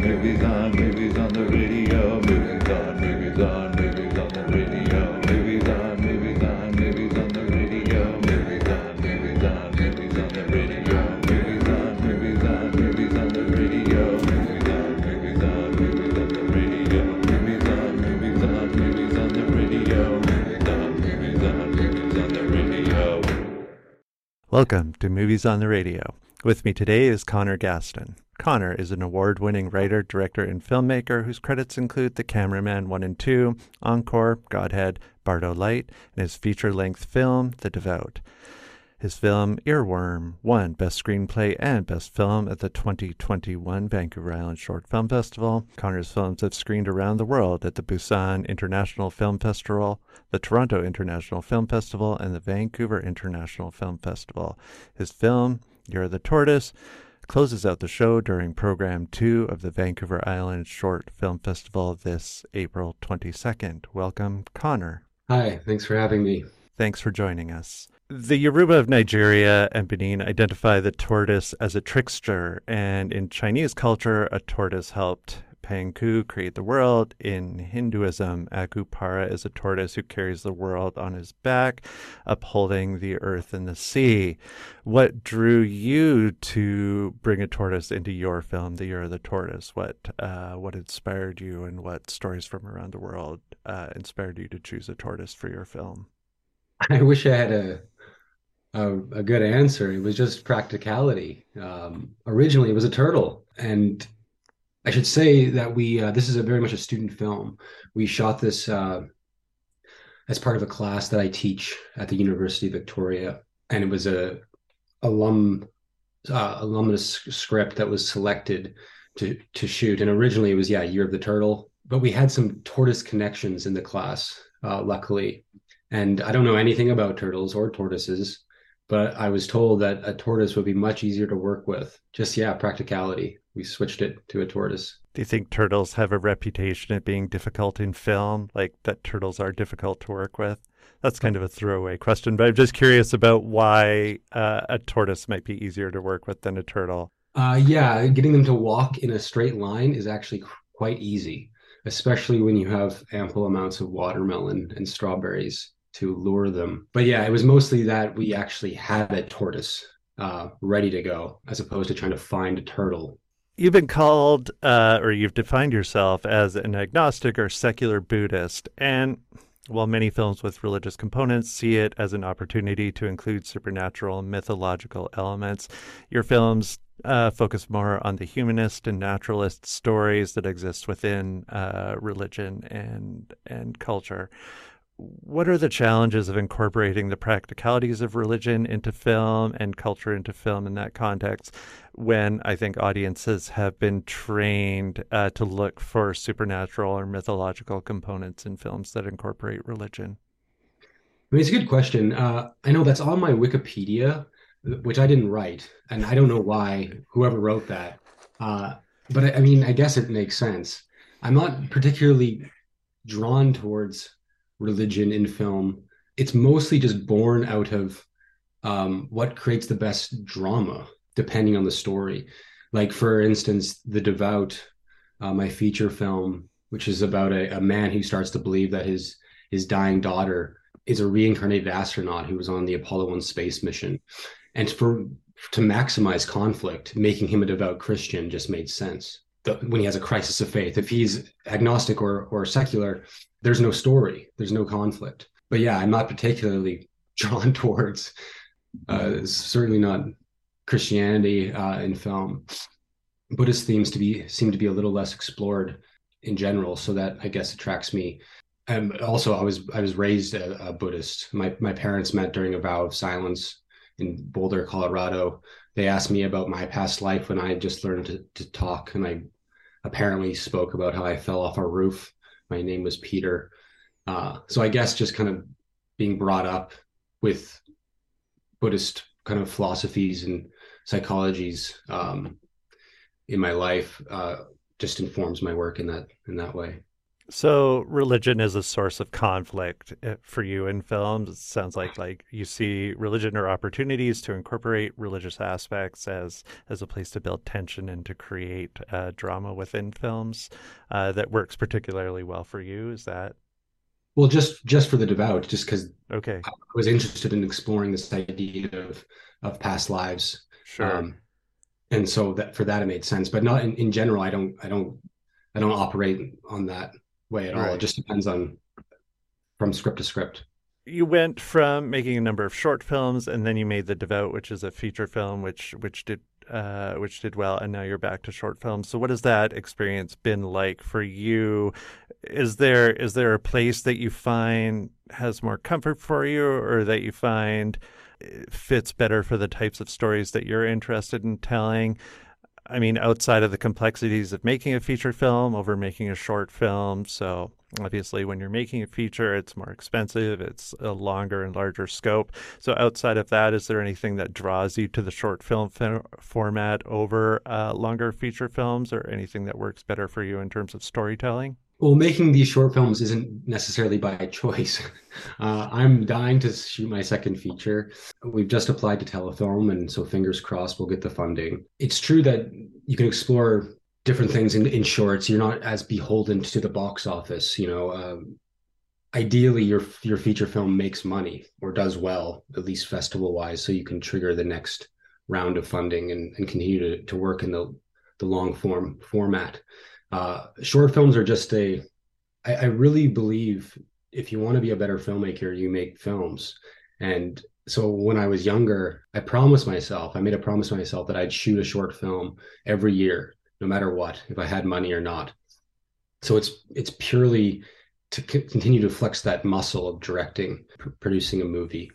movies on, movies on the radio, movies on, movies on, the radio, movies on the radio. Welcome to Movies on the Radio. With me today is Connor Gaston. Connor is an award winning writer, director, and filmmaker whose credits include The Cameraman 1 and 2, Encore, Godhead, Bardo Light, and his feature length film, The Devout. His film Earworm won Best Screenplay and Best Film at the 2021 Vancouver Island Short Film Festival. Connor's films have screened around the world at the Busan International Film Festival, the Toronto International Film Festival, and the Vancouver International Film Festival. His film, Year of the Tortoise, closes out the show during program two of the Vancouver Island Short Film Festival this April 22nd. Welcome, Connor. Hi, thanks for having me. Thanks for joining us. The Yoruba of Nigeria and Benin identify the tortoise as a trickster, and in Chinese culture, a tortoise helped Panku create the world. In Hinduism, Akupara is a tortoise who carries the world on his back, upholding the earth and the sea. What drew you to bring a tortoise into your film, The Year of the Tortoise? What uh, what inspired you, and what stories from around the world uh, inspired you to choose a tortoise for your film? I wish I had a a, a good answer. It was just practicality. Um, originally, it was a turtle, and I should say that we uh, this is a very much a student film. We shot this uh, as part of a class that I teach at the University of Victoria, and it was a alum uh, alumnus script that was selected to to shoot. And originally, it was yeah, Year of the Turtle, but we had some tortoise connections in the class, uh, luckily. And I don't know anything about turtles or tortoises, but I was told that a tortoise would be much easier to work with. Just yeah, practicality. We switched it to a tortoise. Do you think turtles have a reputation at being difficult in film? Like that turtles are difficult to work with? That's kind of a throwaway question, but I'm just curious about why uh, a tortoise might be easier to work with than a turtle. Uh, yeah, getting them to walk in a straight line is actually quite easy, especially when you have ample amounts of watermelon and strawberries to lure them. But yeah, it was mostly that we actually had a tortoise uh, ready to go, as opposed to trying to find a turtle. You've been called, uh, or you've defined yourself as an agnostic or secular Buddhist. And while many films with religious components see it as an opportunity to include supernatural and mythological elements, your films uh, focus more on the humanist and naturalist stories that exist within uh, religion and and culture what are the challenges of incorporating the practicalities of religion into film and culture into film in that context when I think audiences have been trained uh, to look for supernatural or mythological components in films that incorporate religion? I mean, it's a good question. Uh, I know that's on my Wikipedia, which I didn't write, and I don't know why whoever wrote that. Uh, but I, I mean, I guess it makes sense. I'm not particularly drawn towards religion in film. It's mostly just born out of um, what creates the best drama, depending on the story. Like, for instance, The Devout, uh, my feature film, which is about a, a man who starts to believe that his his dying daughter is a reincarnated astronaut who was on the Apollo 1 space mission. And for to maximize conflict, making him a devout Christian just made sense. The, when he has a crisis of faith, if he's agnostic or or secular, there's no story, there's no conflict. But yeah, I'm not particularly drawn towards uh, certainly not Christianity uh, in film. Buddhist themes to be seem to be a little less explored in general, so that I guess attracts me. And also, I was I was raised a, a Buddhist. My my parents met during a vow of silence in Boulder, Colorado. They asked me about my past life when I just learned to, to talk, and I apparently spoke about how I fell off a roof my name was Peter. Uh, so I guess just kind of being brought up with Buddhist kind of philosophies and psychologies um, in my life uh, just informs my work in that in that way. So religion is a source of conflict eh, for you in films. It sounds like like you see religion or opportunities to incorporate religious aspects as as a place to build tension and to create uh, drama within films uh, that works particularly well for you. Is that Well, just just for the devout, just because okay? I was interested in exploring this idea of of past lives. Sure. Um, and so that for that it made sense, but not in, in general. I don't I don't I don't operate on that way at all. It just depends on from script to script. You went from making a number of short films, and then you made The Devout, which is a feature film, which which did uh, which did well, and now you're back to short films. So, what has that experience been like for you? Is there is there a place that you find has more comfort for you, or that you find eh, fits better for the types of stories that you're interested in telling? I mean, outside of the complexities of making a feature film over making a short film. So, obviously, when you're making a feature, it's more expensive, it's a longer and larger scope. So, outside of that, is there anything that draws you to the short film f- format over uh, longer feature films or anything that works better for you in terms of storytelling? Well, making these short films isn't necessarily by choice. Uh, I'm dying to shoot my second feature. We've just applied to Telefilm, and so fingers crossed we'll get the funding. It's true that you can explore different things in, in shorts. You're not as beholden to the box office. You know, um, ideally your your feature film makes money or does well, at least festival wise, so you can trigger the next round of funding and, and continue to, to work in the the long form format. Uh, short films are just a I, I really believe if you want to be a better filmmaker, you make films. And so when I was younger, I promised myself, I made a promise to myself that I'd shoot a short film every year, no matter what, if I had money or not. So it's it's purely to c- continue to flex that muscle of directing, pr- producing a movie.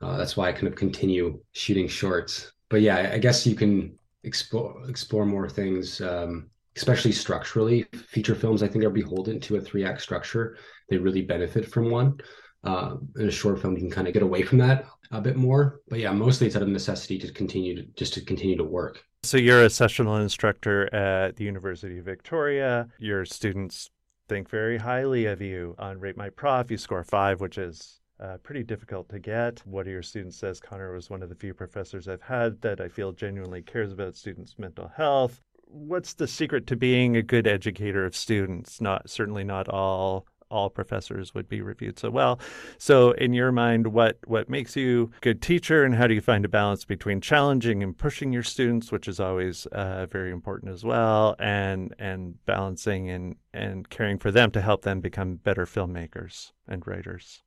Uh, that's why I kind of continue shooting shorts. But yeah, I, guess you can explore explore more things. Um, especially structurally. Feature films, I think, are beholden to a three act structure. They really benefit from one. Uh, in a short film, you can kind of get away from that a bit more. But yeah, mostly it's out of necessity to continue to just to continue to work. So, you're a sessional instructor at the University of Victoria. Your students think very highly of you on Rate My Prof. You score five, which is uh, pretty difficult to get. One of your students says Connor was one of the few professors I've had that I feel genuinely cares about students' mental health what's the secret to being a good educator of students? Not certainly not all all professors would be reviewed so well. So in your mind, what what makes you a good teacher and how do you find a balance between challenging and pushing your students, which is always uh, very important as well, and and balancing and and caring for them to help them become better filmmakers and writers?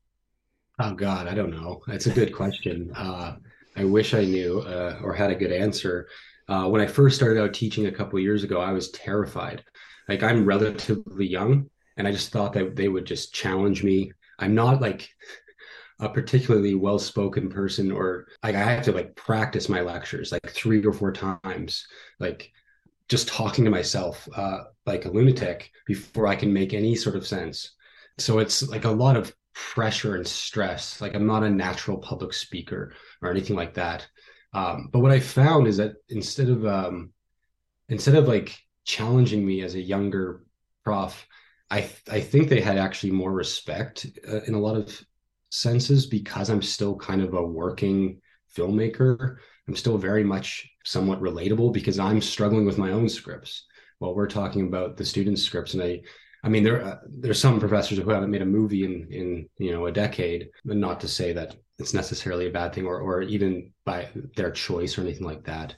Oh God, I don't know. That's a good question. Uh, I wish I knew uh, or had a good answer. Uh, when I first started out teaching a couple years ago, I was terrified. Like I'm relatively young, and I just thought that they would just challenge me. I'm not like a particularly well-spoken person, or like I have to like practice my lectures like three or four times, like just talking to myself uh, like a lunatic before I can make any sort of sense. So it's like a lot of pressure and stress. Like I'm not a natural public speaker or anything like that. Um, but what I found is that instead of um, instead of like challenging me as a younger prof, I I think they had actually more respect uh, in a lot of senses because I'm still kind of a working filmmaker. I'm still very much somewhat relatable because I'm struggling with my own scripts while we're talking about the students' scripts, and I I mean, there uh, there's some professors who haven't made a movie in in you know a decade, but not to say that it's necessarily a bad thing or or even by their choice or anything like that.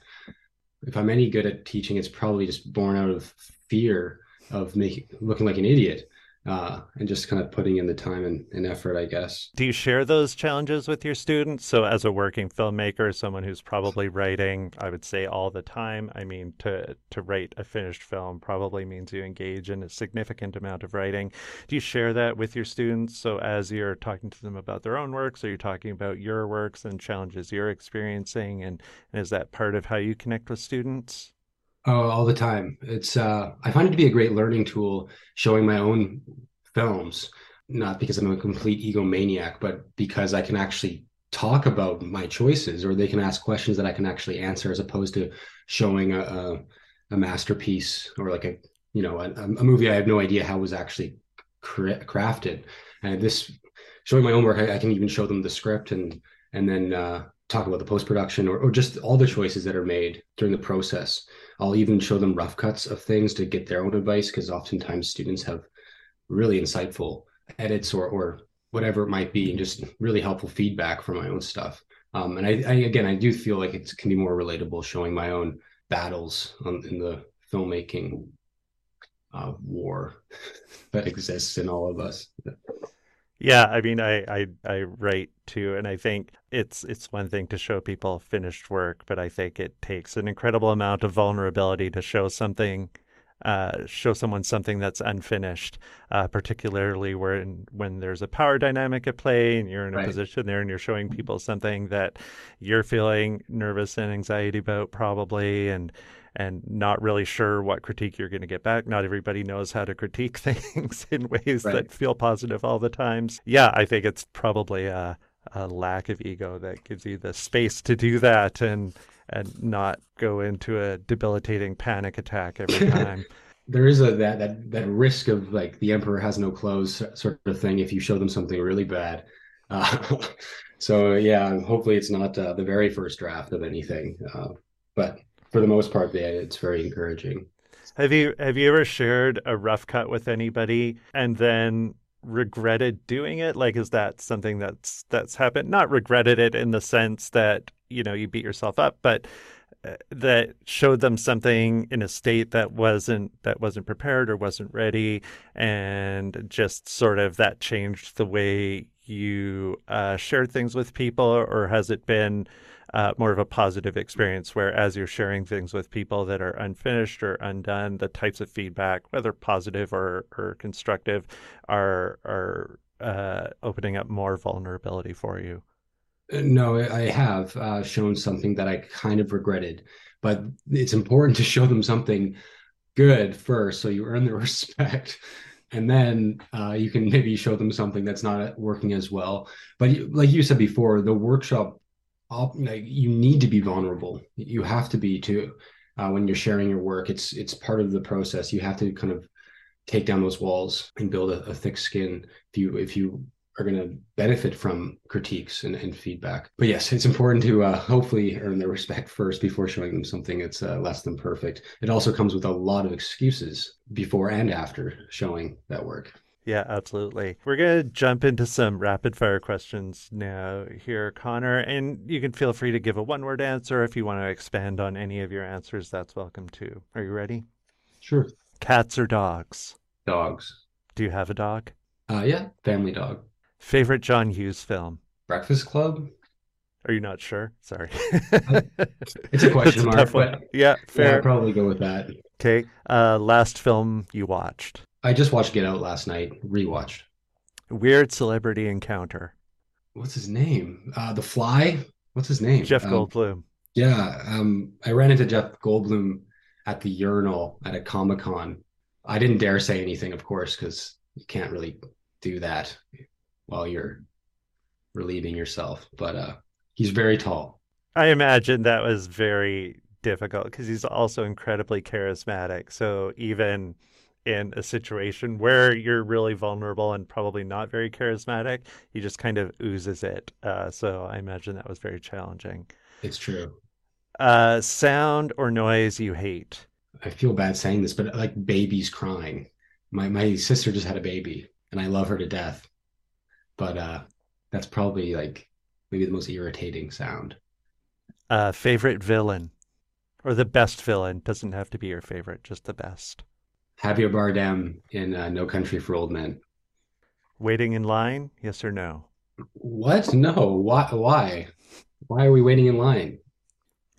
If I'm any good at teaching, it's probably just born out of fear of making looking like an idiot uh, and just kind of putting in the time and, and effort, I guess. Do you share those challenges with your students? So, as a working filmmaker, someone who's probably writing, I would say all the time. I mean, to to write a finished film probably means you engage in a significant amount of writing. Do you share that with your students? So, as you're talking to them about their own works, are you talking about your works and challenges you're experiencing, and, and is that part of how you connect with students? Oh, all the time. It's uh I find it to be a great learning tool showing my own films, not because I'm a complete egomaniac, but because I can actually talk about my choices or they can ask questions that I can actually answer as opposed to showing a a, a masterpiece or like a you know a, a movie I have no idea how was actually cra- crafted. And this showing my own work, I, I, can even show them the script and and then uh, talk about the post production or, or just all the choices that are made during the process. I'll even show them rough cuts of things to get their own advice because oftentimes students have really insightful edits or or whatever it might be, and just really helpful feedback for my own stuff. Um, and I, I, again, I do feel like it can be more relatable showing my own battles on, in the filmmaking uh, war that exists in all of us. Yeah, I mean, I, I I write too, and I think it's it's one thing to show people finished work, but I think it takes an incredible amount of vulnerability to show something, uh, show someone something that's unfinished, uh, particularly when when there's a power dynamic at play, and you're in a right. position there, and you're showing people something that you're feeling nervous and anxiety about, probably, and and not really sure what critique you're going to get back. Not everybody knows how to critique things in ways right. that feel positive all the times. Yeah, I think it's probably a, a lack of ego that gives you the space to do that and and not go into a debilitating panic attack every time. there is a that that that risk of like the emperor has no clothes sort of thing if you show them something really bad. Uh, so yeah, hopefully it's not uh, the very first draft of anything. Uh, but for the most part, yeah, it's very encouraging. Have you have you ever shared a rough cut with anybody and then regretted doing it? Like, is that something that's that's happened? Not regretted it in the sense that you know you beat yourself up, but uh, that showed them something in a state that wasn't that wasn't prepared or wasn't ready, and just sort of that changed the way you uh, shared things with people, or has it been? Uh, more of a positive experience where as you're sharing things with people that are unfinished or undone, the types of feedback, whether positive or, or constructive, are are uh, opening up more vulnerability for you. Uh, no, I have uh, shown something that I kind of regretted, but it's important to show them something good first, so you earn their respect and then uh, you can maybe show them something that's not working as well. But like you said before, the workshop like you need to be vulnerable. You have to be too uh, when you're sharing your work. It's it's part of the process. You have to kind of take down those walls and build a, a thick skin if you if you are going to benefit from critiques and, and, feedback. But yes, it's important to uh, hopefully earn their respect first before showing them something that's uh, less than perfect. It also comes with a lot of excuses before and after showing that work. Yeah, absolutely. We're going to jump into some rapid fire questions now here, Connor. And you can feel free to give a one word answer. If you want to expand on any of your answers, that's welcome too. Are you ready? Sure. Cats or dogs? Dogs. Do you have a dog? Uh, yeah, family dog. Favorite John Hughes film? Breakfast Club. Are you not sure? Sorry. it's a question mark. But yeah, fair. Yeah, I'll probably go with that. Okay. Uh, last film you watched? I just watched Get Out last night. Rewatched. Weird celebrity encounter. What's his name? Uh, the Fly. What's his name? Jeff um, Goldblum. Yeah, um, I ran into Jeff Goldblum at the urinal at a Comic Con. I didn't dare say anything, of course, because you can't really do that while you're relieving yourself. But uh, he's very tall. I imagine that was very difficult because he's also incredibly charismatic. So even in a situation where you're really vulnerable and probably not very charismatic, he just kind of oozes it. Uh, so I imagine that was very challenging. It's true. Uh, sound or noise you hate? I feel bad saying this, but like babies crying. My my sister just had a baby, and I love her to death. But uh, that's probably like maybe the most irritating sound. Uh, favorite villain, or the best villain doesn't have to be your favorite, just the best. Javier Bardem in uh, No Country for Old Men. Waiting in line? Yes or no? What? No. Why? Why? Why are we waiting in line?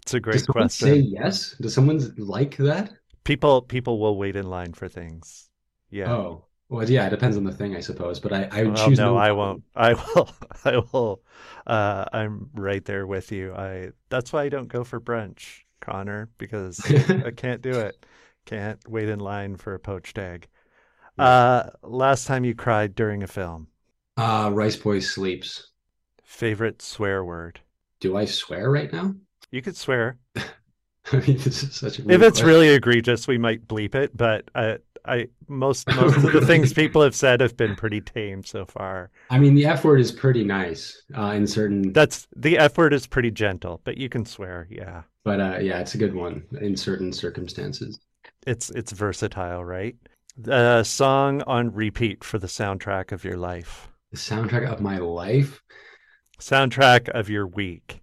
It's a great Does question. Say yes. Does someone like that? People people will wait in line for things. Yeah. Oh. Well, yeah, it depends on the thing, I suppose. But I, I would well, choose. No, no, I won't. I will. I will. Uh, I'm right there with you. I. That's why I don't go for brunch, Connor, because I can't do it. Can't wait in line for a poached egg. Uh, last time you cried during a film? Uh, Rice Boy Sleeps. Favorite swear word? Do I swear right now? You could swear. I mean, this is such a. if it's question. really egregious, we might bleep it, but I, I most most of the things people have said have been pretty tame so far. I mean, the F word is pretty nice uh, in certain, That's the F word is pretty gentle, but you can swear. Yeah, but uh, yeah, it's a good one in certain circumstances. It's it's versatile, right? A song on repeat for the soundtrack of your life, The soundtrack of my life. soundtrack of your week.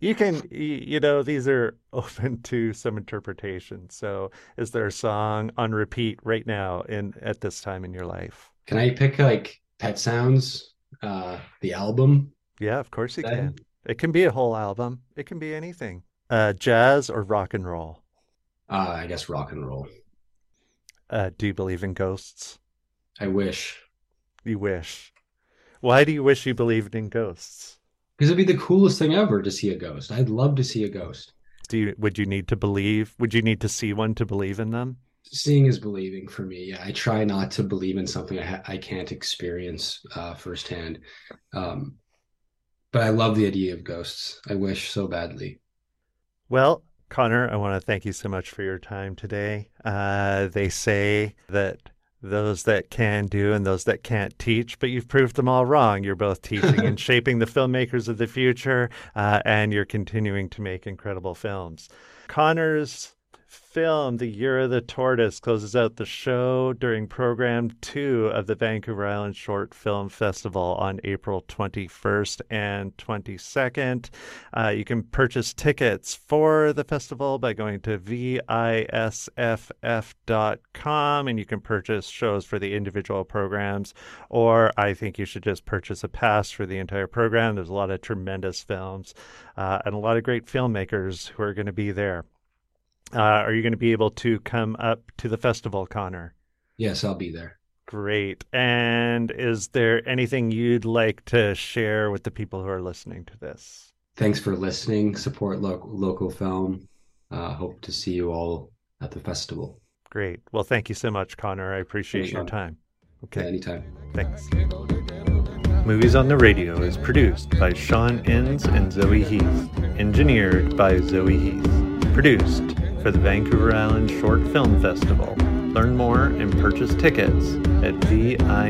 You can, you know, these are open to some interpretation. So, is there a song on repeat right now in at this time in your life? Can I pick like Pet Sounds, uh, the album? Yeah, of course you That- can. It can be a whole album. It can be anything. Uh, jazz or rock and roll. Uh, I guess rock and roll. Uh, do you believe in ghosts? I wish. You wish. Why do you wish you believed in ghosts? Because it'd be the coolest thing ever to see a ghost. I'd love to see a ghost. Do you, would you need to believe? Would you need to see one to believe in them? Seeing is believing for me. Yeah, I try not to believe in something I, ha- I can't experience uh, firsthand. Um, but I love the idea of ghosts. I wish so badly. Well, Connor, I want to thank you so much for your time today. Uh, they say that those that can do and those that can't teach, but you've proved them all wrong. You're both teaching and shaping the filmmakers of the future, uh, and you're continuing to make incredible films. Connor's film, The Year of the Tortoise, closes out the show during program two of the Vancouver Island Short Film Festival on April 21st and 22nd. Uh, you can purchase tickets for the festival by going to visff.com and you can purchase shows for the individual programs. Or I think you should just purchase a pass for the entire program. There's a lot of tremendous films uh, and a lot of great filmmakers who are going to be there. Uh, are you going to be able to come up to the festival, Connor? Yes, I'll be there. Great. And is there anything you'd like to share with the people who are listening to this? Thanks for listening. Support lo- local film. Uh, hope to see you all at the festival. Great. Well, thank you so much, Connor. I appreciate Thanks, your Sean. time. Yeah, Okay, anytime. thanks. Movies on the Radio is produced by Sean Enns and Zoe Heath. Engineered by Zoe Heath. Produced for the Vancouver Island Short Film Festival. Learn more and purchase tickets at visff.com.